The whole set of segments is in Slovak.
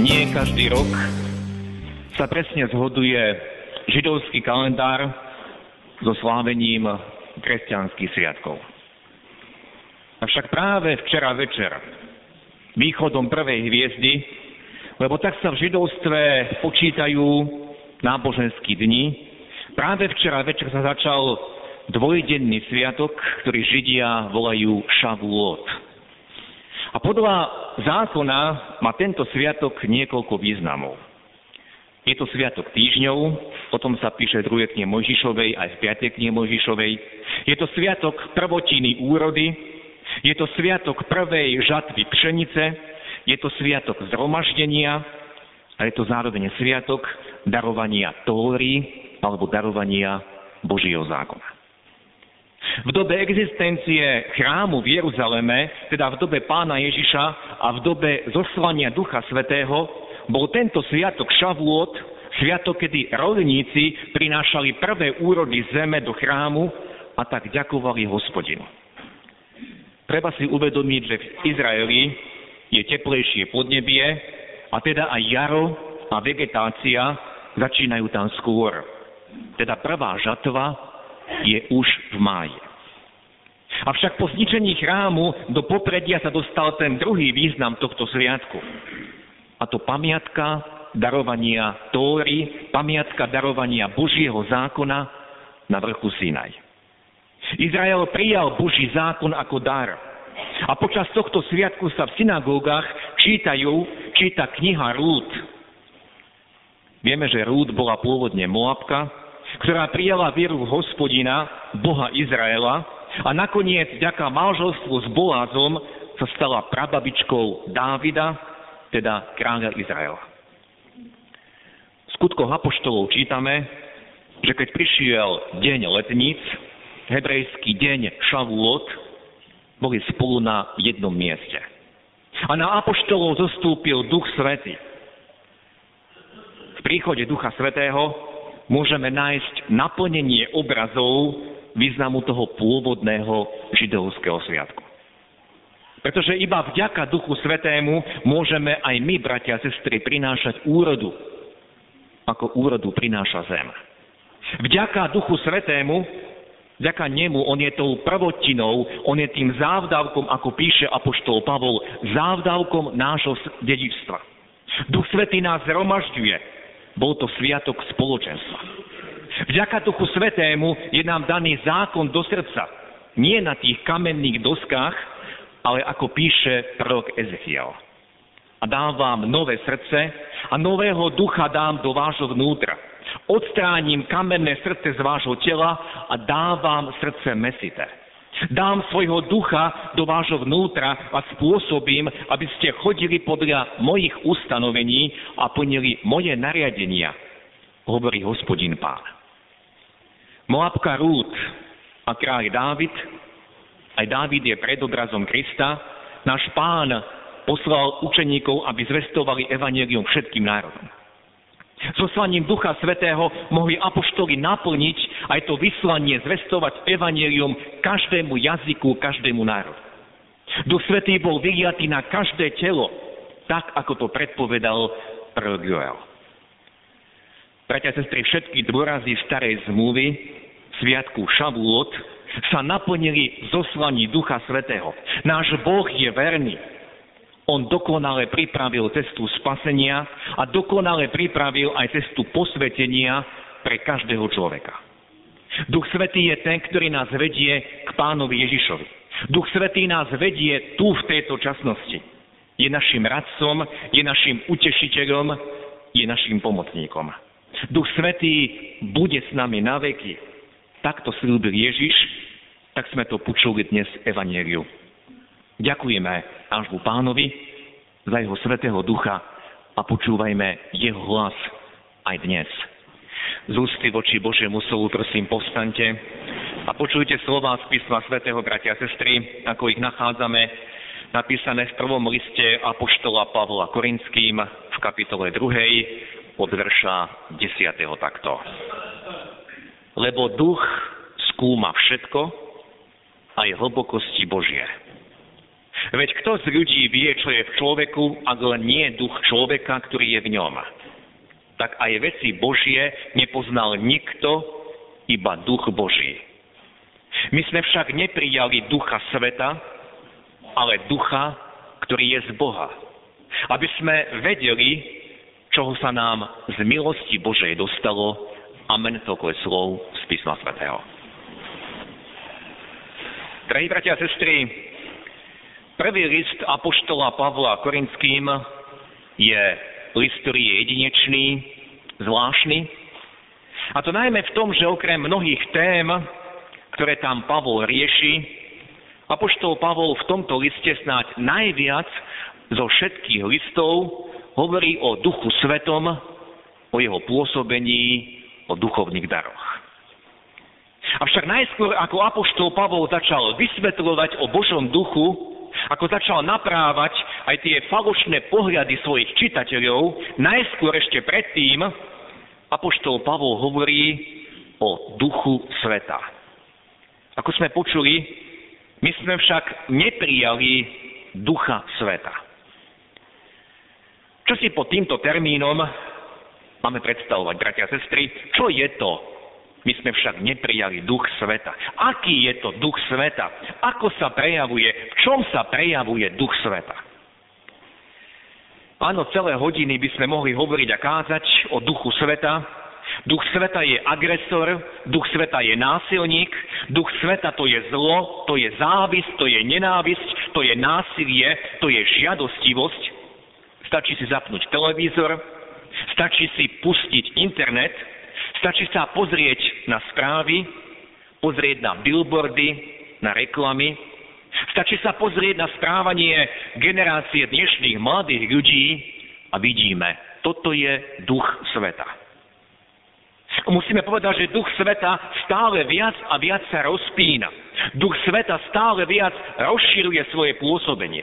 nie každý rok sa presne zhoduje židovský kalendár so slávením kresťanských sviatkov. Avšak práve včera večer, východom prvej hviezdy, lebo tak sa v židovstve počítajú náboženský dni, práve včera večer sa začal dvojdenný sviatok, ktorý Židia volajú Šavuot. A podľa zákona má tento sviatok niekoľko významov. Je to sviatok týždňov, o tom sa píše v druhej knihe Mojžišovej aj v piatej knihe Mojžišovej. Je to sviatok prvotiny úrody, je to sviatok prvej žatvy pšenice, je to sviatok zhromaždenia a je to zároveň sviatok darovania Tóry alebo darovania Božieho zákona. V dobe existencie chrámu v Jeruzaleme, teda v dobe pána Ježiša a v dobe zoslania Ducha Svetého, bol tento sviatok Šavuot, sviatok, kedy rolníci prinášali prvé úrody zeme do chrámu a tak ďakovali hospodinu. Treba si uvedomiť, že v Izraeli je teplejšie podnebie a teda aj jaro a vegetácia začínajú tam skôr. Teda prvá žatva je už v máji. Avšak po zničení chrámu do popredia sa dostal ten druhý význam tohto sviatku. A to pamiatka darovania Tóry, pamiatka darovania Božieho zákona na vrchu Sinaj. Izrael prijal Boží zákon ako dar. A počas tohto sviatku sa v synagógach čítajú, číta kniha Rúd. Vieme, že Rúd bola pôvodne Moabka, ktorá prijala vieru hospodina, Boha Izraela a nakoniec vďaka manželstvu s Boázom sa stala prababičkou Dávida, teda kráľa Izraela. V skutkoch apoštolov čítame, že keď prišiel deň letníc, hebrejský deň Šavuot, boli spolu na jednom mieste. A na apoštolov zostúpil Duch Svety. V príchode Ducha Svetého môžeme nájsť naplnenie obrazov významu toho pôvodného židovského sviatku. Pretože iba vďaka Duchu Svetému môžeme aj my, bratia a sestry, prinášať úrodu, ako úrodu prináša zem. Vďaka Duchu Svetému, vďaka nemu, on je tou prvotinou, on je tým závdavkom, ako píše Apoštol Pavol, závdavkom nášho dedičstva. Duch Svetý nás zhromažďuje, bol to sviatok spoločenstva. Vďaka Duchu Svetému je nám daný zákon do srdca. Nie na tých kamenných doskách, ale ako píše prorok Ezechiel. A dám vám nové srdce a nového ducha dám do vášho vnútra. Odstránim kamenné srdce z vášho tela a dám vám srdce mesité. Dám svojho ducha do vášho vnútra a spôsobím, aby ste chodili podľa mojich ustanovení a plnili moje nariadenia, hovorí hospodin pán. Moabka Rút a kráľ Dávid, aj Dávid je predobrazom Krista, náš pán poslal učeníkov, aby zvestovali evanelium všetkým národom. So slaním Ducha Svetého mohli apoštoli naplniť aj to vyslanie zvestovať evanelium každému jazyku, každému národu. Duch Svetý bol vyliatý na každé telo, tak ako to predpovedal prorok Joel. Bratia a sestry, všetky dôrazy starej zmluvy, sviatku Šavúot, sa naplnili zoslaní Ducha Svetého. Náš Boh je verný. On dokonale pripravil cestu spasenia a dokonale pripravil aj cestu posvetenia pre každého človeka. Duch Svetý je ten, ktorý nás vedie k pánovi Ježišovi. Duch Svetý nás vedie tu v tejto časnosti. Je našim radcom, je našim utešiteľom, je našim pomocníkom. Duch Svetý bude s nami na veky. Takto slúbil Ježiš, tak sme to počuli dnes v Evangeliu. Ďakujeme nášmu pánovi za jeho svetého ducha a počúvajme jeho hlas aj dnes. Z ústy voči Božiemu slovu prosím povstante a počujte slova z písma svätého bratia a sestry, ako ich nachádzame napísané v prvom liste Apoštola Pavla Korinským v kapitole 2 od verša 10. takto. Lebo duch skúma všetko, aj hlbokosti Božie. Veď kto z ľudí vie, čo je v človeku, ak len nie duch človeka, ktorý je v ňom? Tak aj veci Božie nepoznal nikto, iba duch Boží. My sme však neprijali ducha sveta, ale ducha, ktorý je z Boha. Aby sme vedeli, čoho sa nám z milosti Božej dostalo. Amen, toľko je slov z písma svätého. Drahí bratia a sestry, prvý list Apoštola Pavla Korinským je list, ktorý je jedinečný, zvláštny. A to najmä v tom, že okrem mnohých tém, ktoré tam Pavol rieši, Apoštol Pavol v tomto liste snáď najviac zo všetkých listov hovorí o duchu svetom, o jeho pôsobení, o duchovných daroch. Avšak najskôr, ako Apoštol Pavol začal vysvetľovať o Božom duchu, ako začal naprávať aj tie falošné pohľady svojich čitateľov, najskôr ešte predtým Apoštol Pavol hovorí o duchu sveta. Ako sme počuli, my sme však neprijali ducha sveta. Čo si pod týmto termínom máme predstavovať, bratia a sestry? Čo je to my sme však neprijali duch sveta. Aký je to duch sveta? Ako sa prejavuje? V čom sa prejavuje duch sveta? Áno, celé hodiny by sme mohli hovoriť a kázať o duchu sveta. Duch sveta je agresor, duch sveta je násilník, duch sveta to je zlo, to je závisť, to je nenávisť, to je násilie, to je žiadostivosť. Stačí si zapnúť televízor, stačí si pustiť internet Stačí sa pozrieť na správy, pozrieť na billboardy, na reklamy. Stačí sa pozrieť na správanie generácie dnešných mladých ľudí a vidíme, toto je duch sveta. Musíme povedať, že duch sveta stále viac a viac sa rozpína. Duch sveta stále viac rozširuje svoje pôsobenie.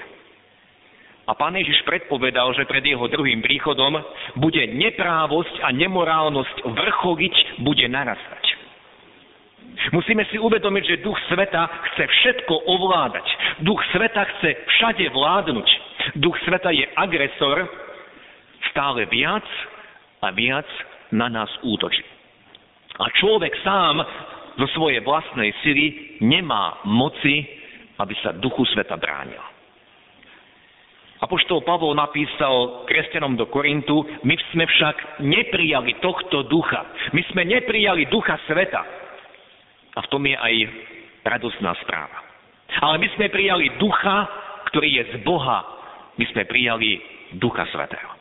A pán Ježiš predpovedal, že pred jeho druhým príchodom bude neprávosť a nemorálnosť vrcholiť, bude narastať. Musíme si uvedomiť, že duch sveta chce všetko ovládať. Duch sveta chce všade vládnuť. Duch sveta je agresor, stále viac a viac na nás útočí. A človek sám zo svojej vlastnej sily nemá moci, aby sa duchu sveta bránil. Apoštol Pavol napísal kresťanom do Korintu, my sme však neprijali tohto ducha. My sme neprijali ducha sveta. A v tom je aj radosná správa. Ale my sme prijali ducha, ktorý je z Boha. My sme prijali ducha svetého.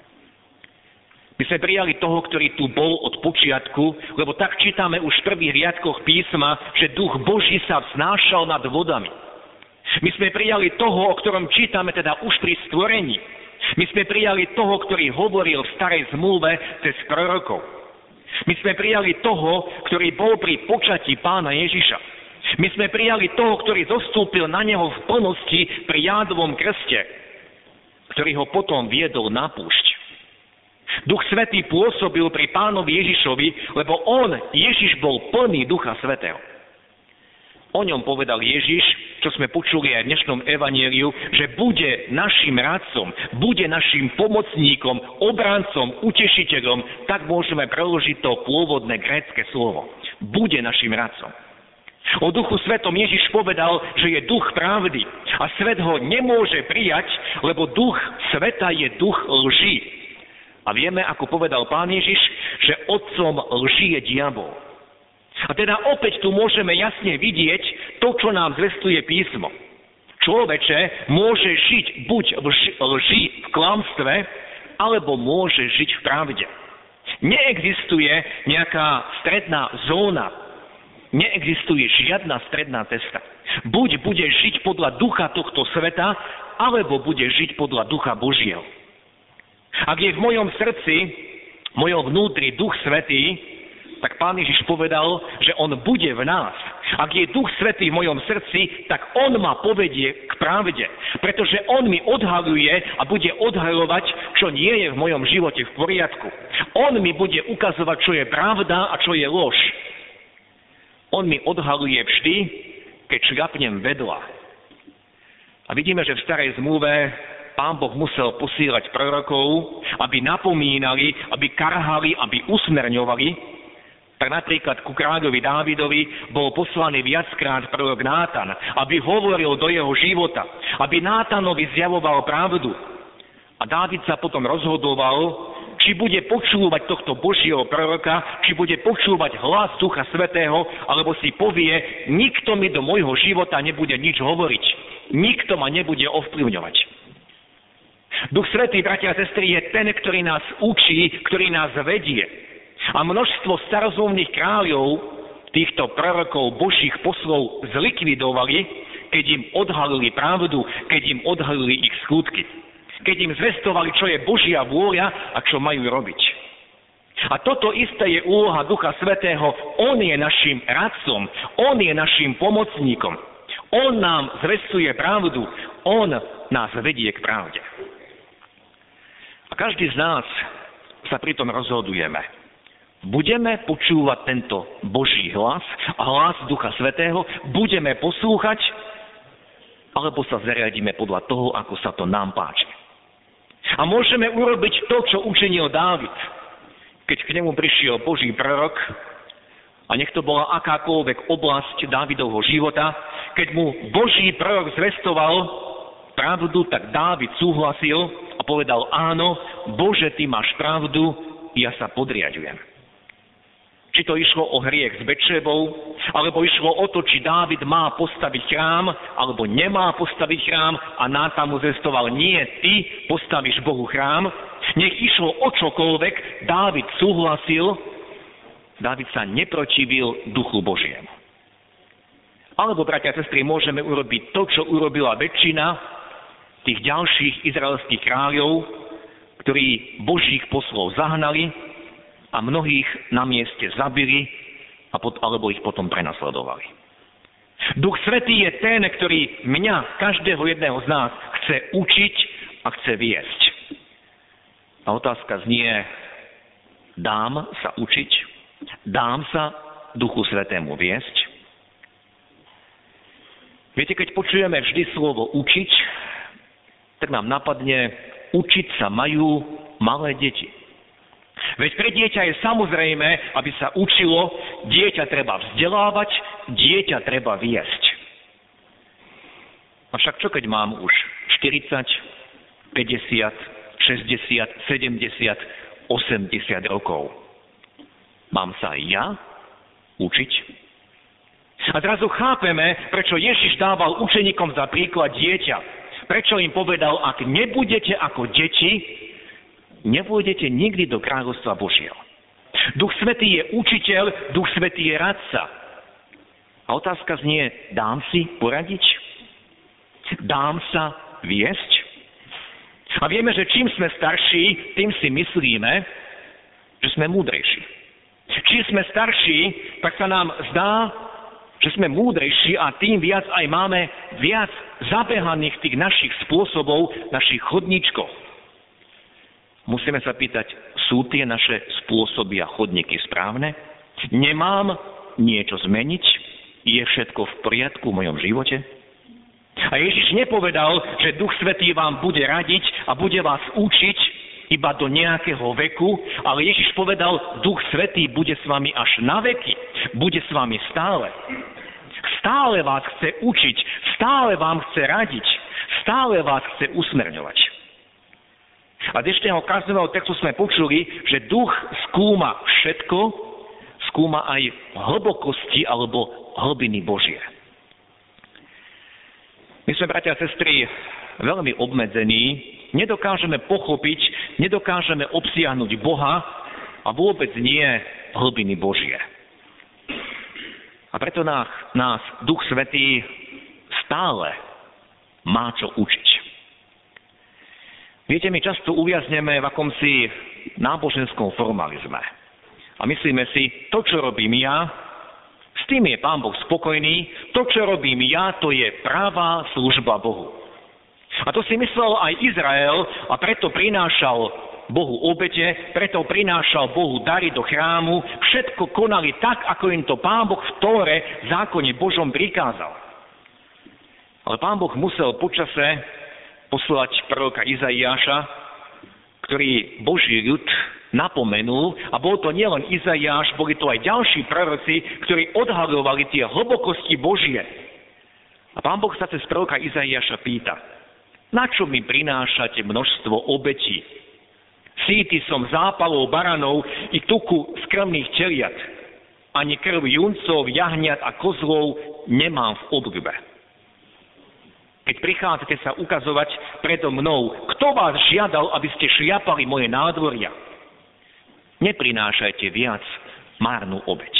My sme prijali toho, ktorý tu bol od počiatku, lebo tak čítame už v prvých riadkoch písma, že duch Boží sa vznášal nad vodami. My sme prijali toho, o ktorom čítame teda už pri stvorení. My sme prijali toho, ktorý hovoril v starej zmluve cez prorokov. My sme prijali toho, ktorý bol pri počatí pána Ježiša. My sme prijali toho, ktorý zostúpil na neho v plnosti pri jádovom krste, ktorý ho potom viedol na púšť. Duch Svetý pôsobil pri pánovi Ježišovi, lebo on, Ježiš, bol plný Ducha Svetého. O ňom povedal Ježiš, čo sme počuli aj v dnešnom evanieliu, že bude našim radcom, bude našim pomocníkom, obrancom, utešiteľom, tak môžeme preložiť to pôvodné grécke slovo. Bude našim radcom. O duchu svetom Ježiš povedal, že je duch pravdy a svet ho nemôže prijať, lebo duch sveta je duch lží. A vieme, ako povedal pán Ježiš, že otcom lží je diabol. A teda opäť tu môžeme jasne vidieť to, čo nám zvestuje písmo. Človeče môže žiť buď v lži, v klamstve, alebo môže žiť v pravde. Neexistuje nejaká stredná zóna. Neexistuje žiadna stredná cesta. Buď bude žiť podľa ducha tohto sveta, alebo bude žiť podľa ducha Božieho. Ak je v mojom srdci, v mojom vnútri Duch Svetý, tak Pán Ježiš povedal, že On bude v nás. Ak je Duch Svetý v mojom srdci, tak On ma povedie k pravde. Pretože On mi odhaluje a bude odhalovať, čo nie je v mojom živote v poriadku. On mi bude ukazovať, čo je pravda a čo je lož. On mi odhaluje vždy, keď šľapnem vedla. A vidíme, že v starej zmluve pán Boh musel posílať prorokov, aby napomínali, aby karhali, aby usmerňovali, tak napríklad ku kráľovi Dávidovi bol poslaný viackrát prorok Nátan, aby hovoril do jeho života, aby Nátanovi zjavoval pravdu. A Dávid sa potom rozhodoval, či bude počúvať tohto Božieho proroka, či bude počúvať hlas Ducha Svetého, alebo si povie, nikto mi do môjho života nebude nič hovoriť. Nikto ma nebude ovplyvňovať. Duch Svetý, bratia a sestry, je ten, ktorý nás učí, ktorý nás vedie. A množstvo starozumných kráľov týchto prorokov, božích poslov zlikvidovali, keď im odhalili pravdu, keď im odhalili ich skutky. Keď im zvestovali, čo je Božia vôľa a čo majú robiť. A toto isté je úloha Ducha Svetého. On je našim radcom, on je našim pomocníkom. On nám zvestuje pravdu, on nás vedie k pravde. A každý z nás sa pritom rozhodujeme budeme počúvať tento Boží hlas hlas Ducha Svetého, budeme poslúchať, alebo sa zariadíme podľa toho, ako sa to nám páči. A môžeme urobiť to, čo učinil Dávid, keď k nemu prišiel Boží prorok a nech to bola akákoľvek oblasť Dávidovho života, keď mu Boží prorok zvestoval pravdu, tak Dávid súhlasil a povedal áno, Bože, ty máš pravdu, ja sa podriadujem. Či to išlo o hriech s Bečebou, alebo išlo o to, či Dávid má postaviť chrám, alebo nemá postaviť chrám a Náta mu zestoval, nie, ty postavíš Bohu chrám. Nech išlo o čokoľvek, Dávid súhlasil, Dávid sa neprotivil duchu Božiemu. Alebo, bratia a sestry, môžeme urobiť to, čo urobila väčšina tých ďalších izraelských kráľov, ktorí Božích poslov zahnali, a mnohých na mieste zabili a pod, alebo ich potom prenasledovali. Duch Svetý je ten, ktorý mňa, každého jedného z nás, chce učiť a chce viesť. A otázka znie, dám sa učiť? Dám sa Duchu Svetému viesť? Viete, keď počujeme vždy slovo učiť, tak nám napadne, učiť sa majú malé deti. Veď pre dieťa je samozrejme, aby sa učilo, dieťa treba vzdelávať, dieťa treba viesť. Avšak čo keď mám už 40, 50, 60, 70, 80 rokov? Mám sa ja učiť? A zrazu chápeme, prečo Ježiš dával učeníkom za príklad dieťa. Prečo im povedal, ak nebudete ako deti, nepôjdete nikdy do kráľovstva Božieho. Duch Svetý je učiteľ, Duch Svetý je radca. A otázka znie, dám si poradiť? Dám sa viesť? A vieme, že čím sme starší, tým si myslíme, že sme múdrejší. Čím sme starší, tak sa nám zdá, že sme múdrejší a tým viac aj máme viac zabehaných tých našich spôsobov, našich chodníčkov. Musíme sa pýtať, sú tie naše spôsoby a chodníky správne? Nemám niečo zmeniť? Je všetko v poriadku v mojom živote? A Ježiš nepovedal, že Duch Svetý vám bude radiť a bude vás učiť iba do nejakého veku, ale Ježiš povedal, Duch Svetý bude s vami až na veky, bude s vami stále. Stále vás chce učiť, stále vám chce radiť, stále vás chce usmerňovať. A dnešného kázneného textu sme počuli, že duch skúma všetko, skúma aj hlbokosti alebo hlbiny Božie. My sme, bratia a sestry, veľmi obmedzení, nedokážeme pochopiť, nedokážeme obsiahnuť Boha a vôbec nie hlbiny Božie. A preto nás, nás Duch Svetý stále má čo učiť. Viete, my často uviazneme v akomsi náboženskom formalizme. A myslíme si, to, čo robím ja, s tým je Pán Boh spokojný, to, čo robím ja, to je práva služba Bohu. A to si myslel aj Izrael a preto prinášal Bohu obete, preto prinášal Bohu dary do chrámu, všetko konali tak, ako im to Pán Boh v Tóre zákone Božom prikázal. Ale Pán Boh musel počase poslať proroka Izaiáša, ktorý Boží ľud napomenul a bol to nielen Izaiáš, boli to aj ďalší proroci, ktorí odhalovali tie hlbokosti Božie. A pán Boh sa cez proroka Izaiáša pýta, na čo mi prinášate množstvo obetí? Síty som zápalov baranov i tuku skromných teliat. Ani krv juncov, jahniat a kozlov nemám v obľúbe keď prichádzate sa ukazovať predo mnou, kto vás žiadal, aby ste šliapali moje nádvoria? Neprinášajte viac márnu obeď.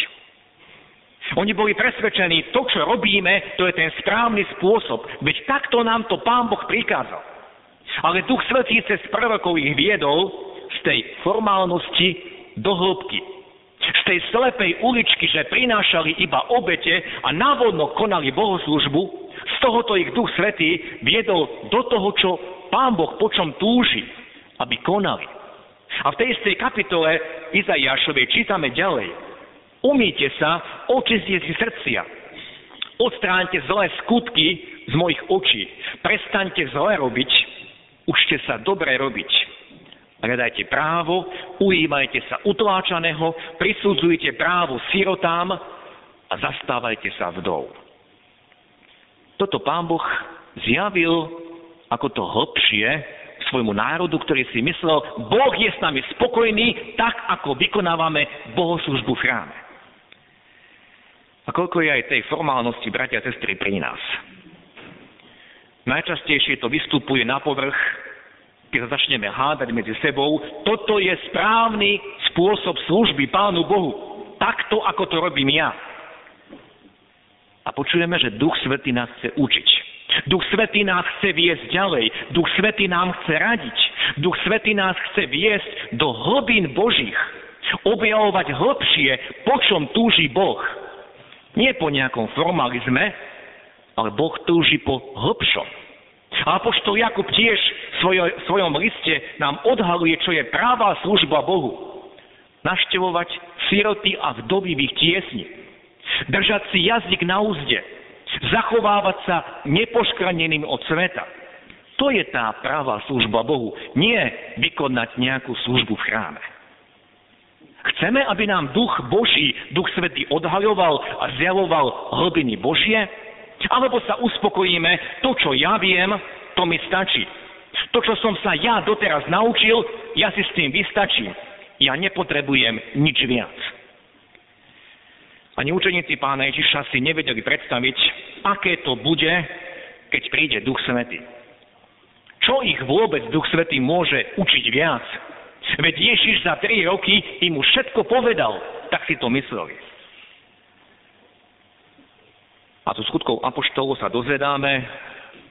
Oni boli presvedčení, to, čo robíme, to je ten správny spôsob, veď takto nám to Pán Boh prikázal. Ale Duch Svetý cez prorokov ich viedol z tej formálnosti do hĺbky. Z tej slepej uličky, že prinášali iba obete a návodno konali bohoslužbu, z tohoto ich Duch Svetý viedol do toho, čo Pán Boh po čom túži, aby konali. A v tej istej kapitole Izaiášovej čítame ďalej. Umýte sa, očistie si srdcia. Odstráňte zlé skutky z mojich očí. Prestaňte zlé robiť, učte sa dobre robiť. Hľadajte právo, ujímajte sa utláčaného, prisudzujte právo sirotám a zastávajte sa vdov. Toto pán Boh zjavil ako to hlbšie svojmu národu, ktorý si myslel, Boh je s nami spokojný, tak ako vykonávame bohoslužbu v chráme. A koľko je aj tej formálnosti, bratia a sestry, pri nás. Najčastejšie to vystupuje na povrch, keď sa začneme hádať medzi sebou. Toto je správny spôsob služby Pánu Bohu. Takto, ako to robím ja. A počujeme, že Duch Svetý nás chce učiť. Duch Svetý nás chce viesť ďalej. Duch Svetý nám chce radiť. Duch Svetý nás chce viesť do hlbín Božích. Objavovať hlbšie, po čom túži Boh. Nie po nejakom formalizme, ale Boh túži po hlbšom. A apoštol Jakub tiež v svojom liste nám odhaluje, čo je práva služba Bohu. Naštevovať siroty a vdovy v ich tiesni držať si jazyk na úzde, zachovávať sa nepoškraneným od sveta. To je tá práva služba Bohu, nie vykonať nejakú službu v chráme. Chceme, aby nám duch Boží, duch Svetý odhaľoval a zjavoval hlbiny Božie? Alebo sa uspokojíme, to, čo ja viem, to mi stačí. To, čo som sa ja doteraz naučil, ja si s tým vystačím. Ja nepotrebujem nič viac. Ani učeníci pána Ježiša si nevedeli predstaviť, aké to bude, keď príde Duch Svetý. Čo ich vôbec Duch Svetý môže učiť viac? Veď Ježiš za tri roky im už všetko povedal, tak si to mysleli. A tu skutkov apoštolov sa dozvedáme,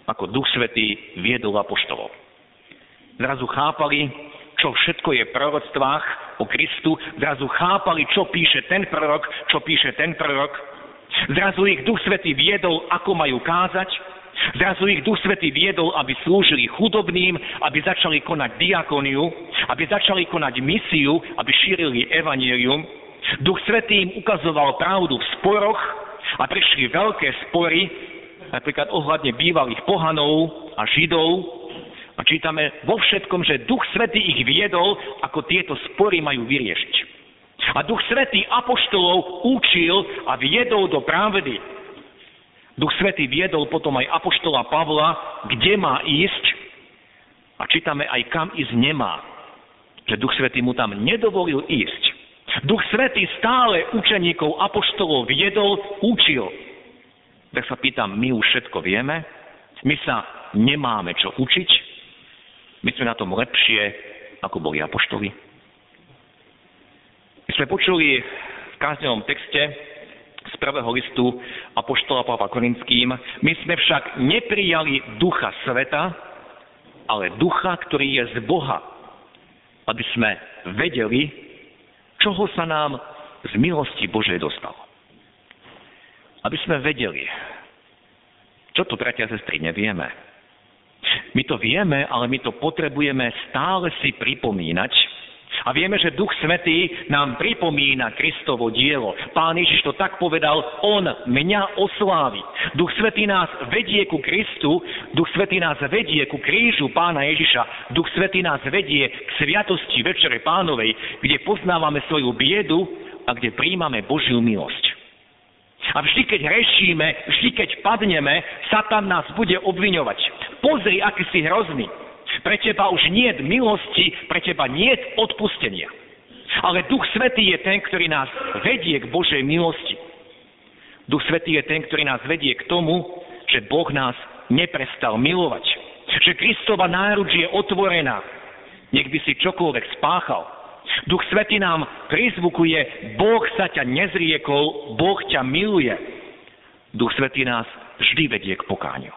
ako Duch Svetý viedol apoštolov. Zrazu chápali, čo všetko je v proroctvách o Kristu, zrazu chápali, čo píše ten prorok, čo píše ten prorok. Zrazu ich Duch Svetý viedol, ako majú kázať. Zrazu ich Duch Svetý viedol, aby slúžili chudobným, aby začali konať diakoniu, aby začali konať misiu, aby šírili evanielium. Duch Svetý im ukazoval pravdu v sporoch a prišli veľké spory, napríklad ohľadne bývalých pohanov a židov, a čítame vo všetkom, že Duch Svetý ich viedol, ako tieto spory majú vyriešiť. A Duch Svetý apoštolov učil a viedol do pravdy. Duch Svetý viedol potom aj apoštola Pavla, kde má ísť a čítame aj kam ísť nemá. Že Duch Svetý mu tam nedovolil ísť. Duch Svetý stále učeníkov apoštolov viedol, učil. Tak sa pýtam, my už všetko vieme? My sa nemáme čo učiť? My sme na tom lepšie, ako boli apoštoli. My sme počuli v káznevom texte z prvého listu Apoštola Pavla Korinským, my sme však neprijali ducha sveta, ale ducha, ktorý je z Boha, aby sme vedeli, čoho sa nám z milosti Božej dostalo. Aby sme vedeli, čo to, bratia a sestry, nevieme. My to vieme, ale my to potrebujeme stále si pripomínať, a vieme, že Duch Svetý nám pripomína Kristovo dielo. Pán Ježiš to tak povedal, On mňa oslávi. Duch Svetý nás vedie ku Kristu, Duch Svetý nás vedie ku krížu Pána Ježiša, Duch Svetý nás vedie k sviatosti Večere Pánovej, kde poznávame svoju biedu a kde príjmame Božiu milosť. A vždy, keď hrešíme, vždy, keď padneme, Satan nás bude obviňovať. Pozri, aký si hrozný. Pre teba už nie je milosti, pre teba nie je odpustenia. Ale Duch Svetý je ten, ktorý nás vedie k Božej milosti. Duch Svetý je ten, ktorý nás vedie k tomu, že Boh nás neprestal milovať. Že Kristova náruč je otvorená. Nech by si čokoľvek spáchal. Duch Svetý nám prizvukuje, Boh sa ťa nezriekol, Boh ťa miluje. Duch Svetý nás vždy vedie k pokáňu.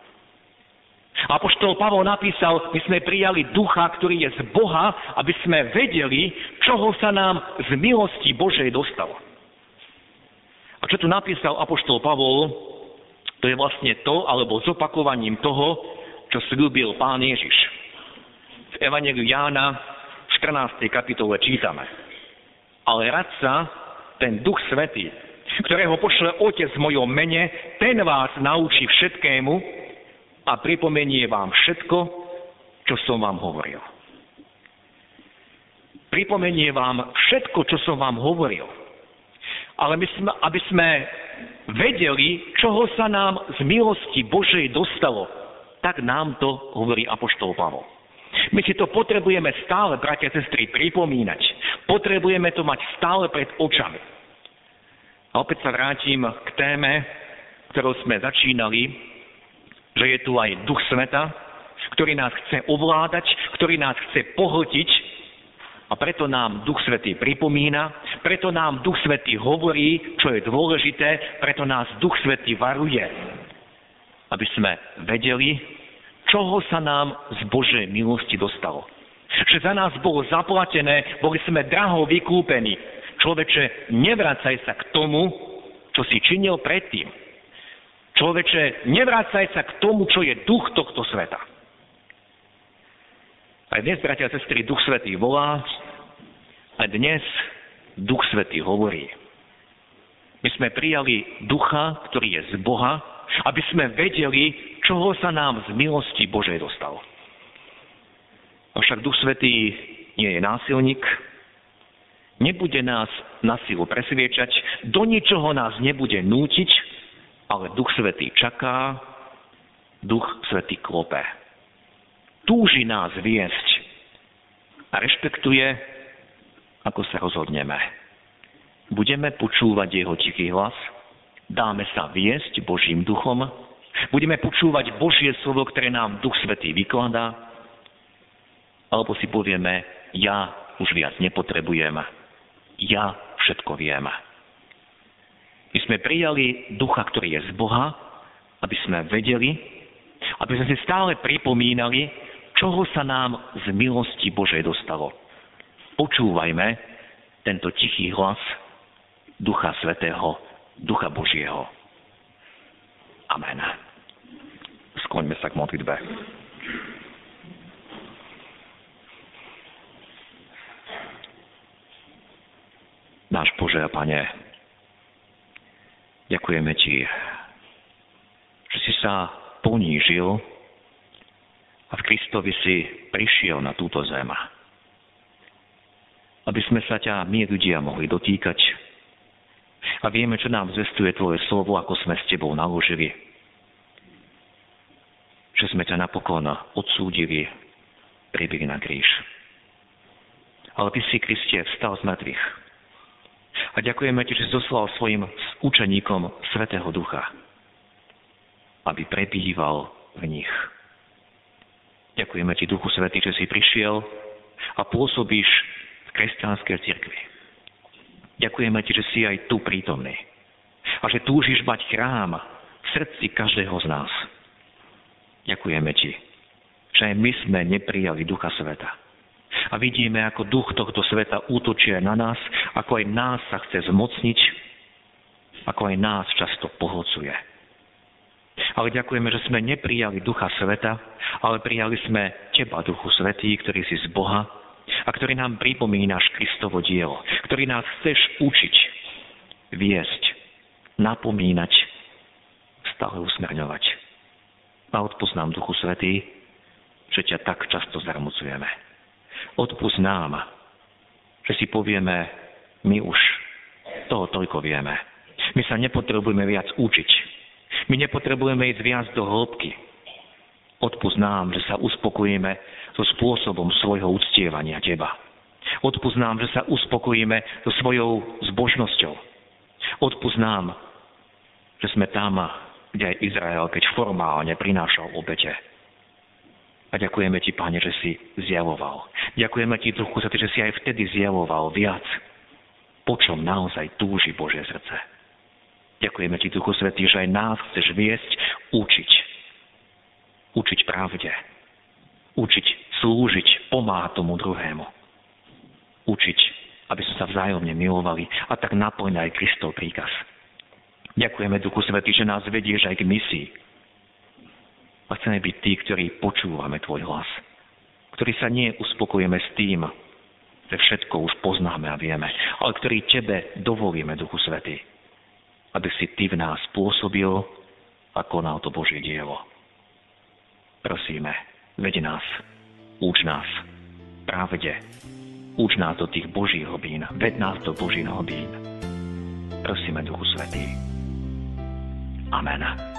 Apoštol Pavol napísal, my sme prijali ducha, ktorý je z Boha, aby sme vedeli, čoho sa nám z milosti Božej dostalo. A čo tu napísal Apoštol Pavol, to je vlastne to, alebo zopakovaním toho, čo slúbil Pán Ježiš. V Evangeliu Jána v 14. kapitole čítame. Ale radca, ten Duch Svetý, ktorého pošle Otec v mojom mene, ten vás naučí všetkému a pripomenie vám všetko, čo som vám hovoril. Pripomenie vám všetko, čo som vám hovoril. Ale my sme, aby sme vedeli, čoho sa nám z milosti Božej dostalo, tak nám to hovorí Apoštol Pavol. My si to potrebujeme stále, bratia a sestry, pripomínať. Potrebujeme to mať stále pred očami. A opäť sa vrátim k téme, ktorou sme začínali, že je tu aj duch sveta, ktorý nás chce ovládať, ktorý nás chce pohltiť a preto nám Duch Svetý pripomína, preto nám Duch Svetý hovorí, čo je dôležité, preto nás Duch Svetý varuje, aby sme vedeli, čoho sa nám z Božej milosti dostalo. Že za nás bolo zaplatené, boli sme draho vykúpení. Človeče, nevracaj sa k tomu, čo si činil predtým. Človeče, nevrácaj sa k tomu, čo je duch tohto sveta. Aj dnes, bratia a sestry, duch svetý volá, a dnes duch svetý hovorí. My sme prijali ducha, ktorý je z Boha, aby sme vedeli, čoho sa nám z milosti Božej dostalo. Avšak duch svetý nie je násilník, nebude nás na silu presviečať, do ničoho nás nebude nútiť, ale Duch Svetý čaká, Duch Svetý klope. Túži nás viesť a rešpektuje, ako sa rozhodneme. Budeme počúvať jeho tichý hlas, dáme sa viesť Božím duchom, budeme počúvať Božie slovo, ktoré nám Duch Svetý vykladá, alebo si povieme, ja už viac nepotrebujem, ja všetko viem. My sme prijali ducha, ktorý je z Boha, aby sme vedeli, aby sme si stále pripomínali, čoho sa nám z milosti Božej dostalo. Počúvajme tento tichý hlas Ducha Svetého, Ducha Božieho. Amen. Skloňme sa k modlitbe. Náš Bože a Pane, Ďakujeme Ti, že si sa ponížil a v Kristovi si prišiel na túto zem. Aby sme sa ťa my ľudia mohli dotýkať. A vieme, čo nám zvestuje Tvoje slovo, ako sme s Tebou naložili. Že sme ťa napokon odsúdili, pribili na kríž. Ale Ty si, Kristie, vstal z mŕtvych a ďakujeme Ti, že zoslal svojim učeníkom Svetého Ducha, aby prebýval v nich. Ďakujeme Ti, Duchu Svetý, že si prišiel a pôsobíš v kresťanskej cirkvi. Ďakujeme Ti, že si aj tu prítomný a že túžiš mať chrám v srdci každého z nás. Ďakujeme Ti, že aj my sme neprijali Ducha Sveta. A vidíme, ako duch tohto sveta útočí na nás, ako aj nás sa chce zmocniť, ako aj nás často pohocuje. Ale ďakujeme, že sme neprijali Ducha Sveta, ale prijali sme Teba, Duchu Svetý, ktorý si z Boha a ktorý nám pripomínaš Kristovo dielo, ktorý nás chceš učiť, viesť, napomínať, stále usmerňovať. A odpust nám, Duchu Svetý, že ťa tak často zarmucujeme. Odpust nám, že si povieme, my už toho toľko vieme. My sa nepotrebujeme viac učiť. My nepotrebujeme ísť viac do hĺbky. Odpust nám, že sa uspokojíme so spôsobom svojho uctievania Teba. Odpust nám, že sa uspokojíme so svojou zbožnosťou. Odpust nám, že sme tam, kde aj Izrael, keď formálne prinášal obete. A ďakujeme Ti, Pane, že si zjavoval. Ďakujeme Ti, Duchu to, že si aj vtedy zjavoval viac, po čom naozaj túži Božie srdce. Ďakujeme Ti, Duchu Svetý, že aj nás chceš viesť, učiť. Učiť pravde. Učiť slúžiť, pomáhať tomu druhému. Učiť, aby sme sa vzájomne milovali a tak naplňať aj Kristov príkaz. Ďakujeme, Duchu Svetý, že nás vedieš aj k misii. A chceme byť tí, ktorí počúvame Tvoj hlas. Ktorí sa nie s tým, že všetko už poznáme a vieme, ale ktorí Tebe dovolíme, Duchu Svetý, aby si Ty v nás pôsobil a konal to Božie dielo. Prosíme, veď nás, uč nás, pravde, uč nás do tých Božích hlbín, ved nás do Božích hlbín. Prosíme, Duchu Svetý. Amen.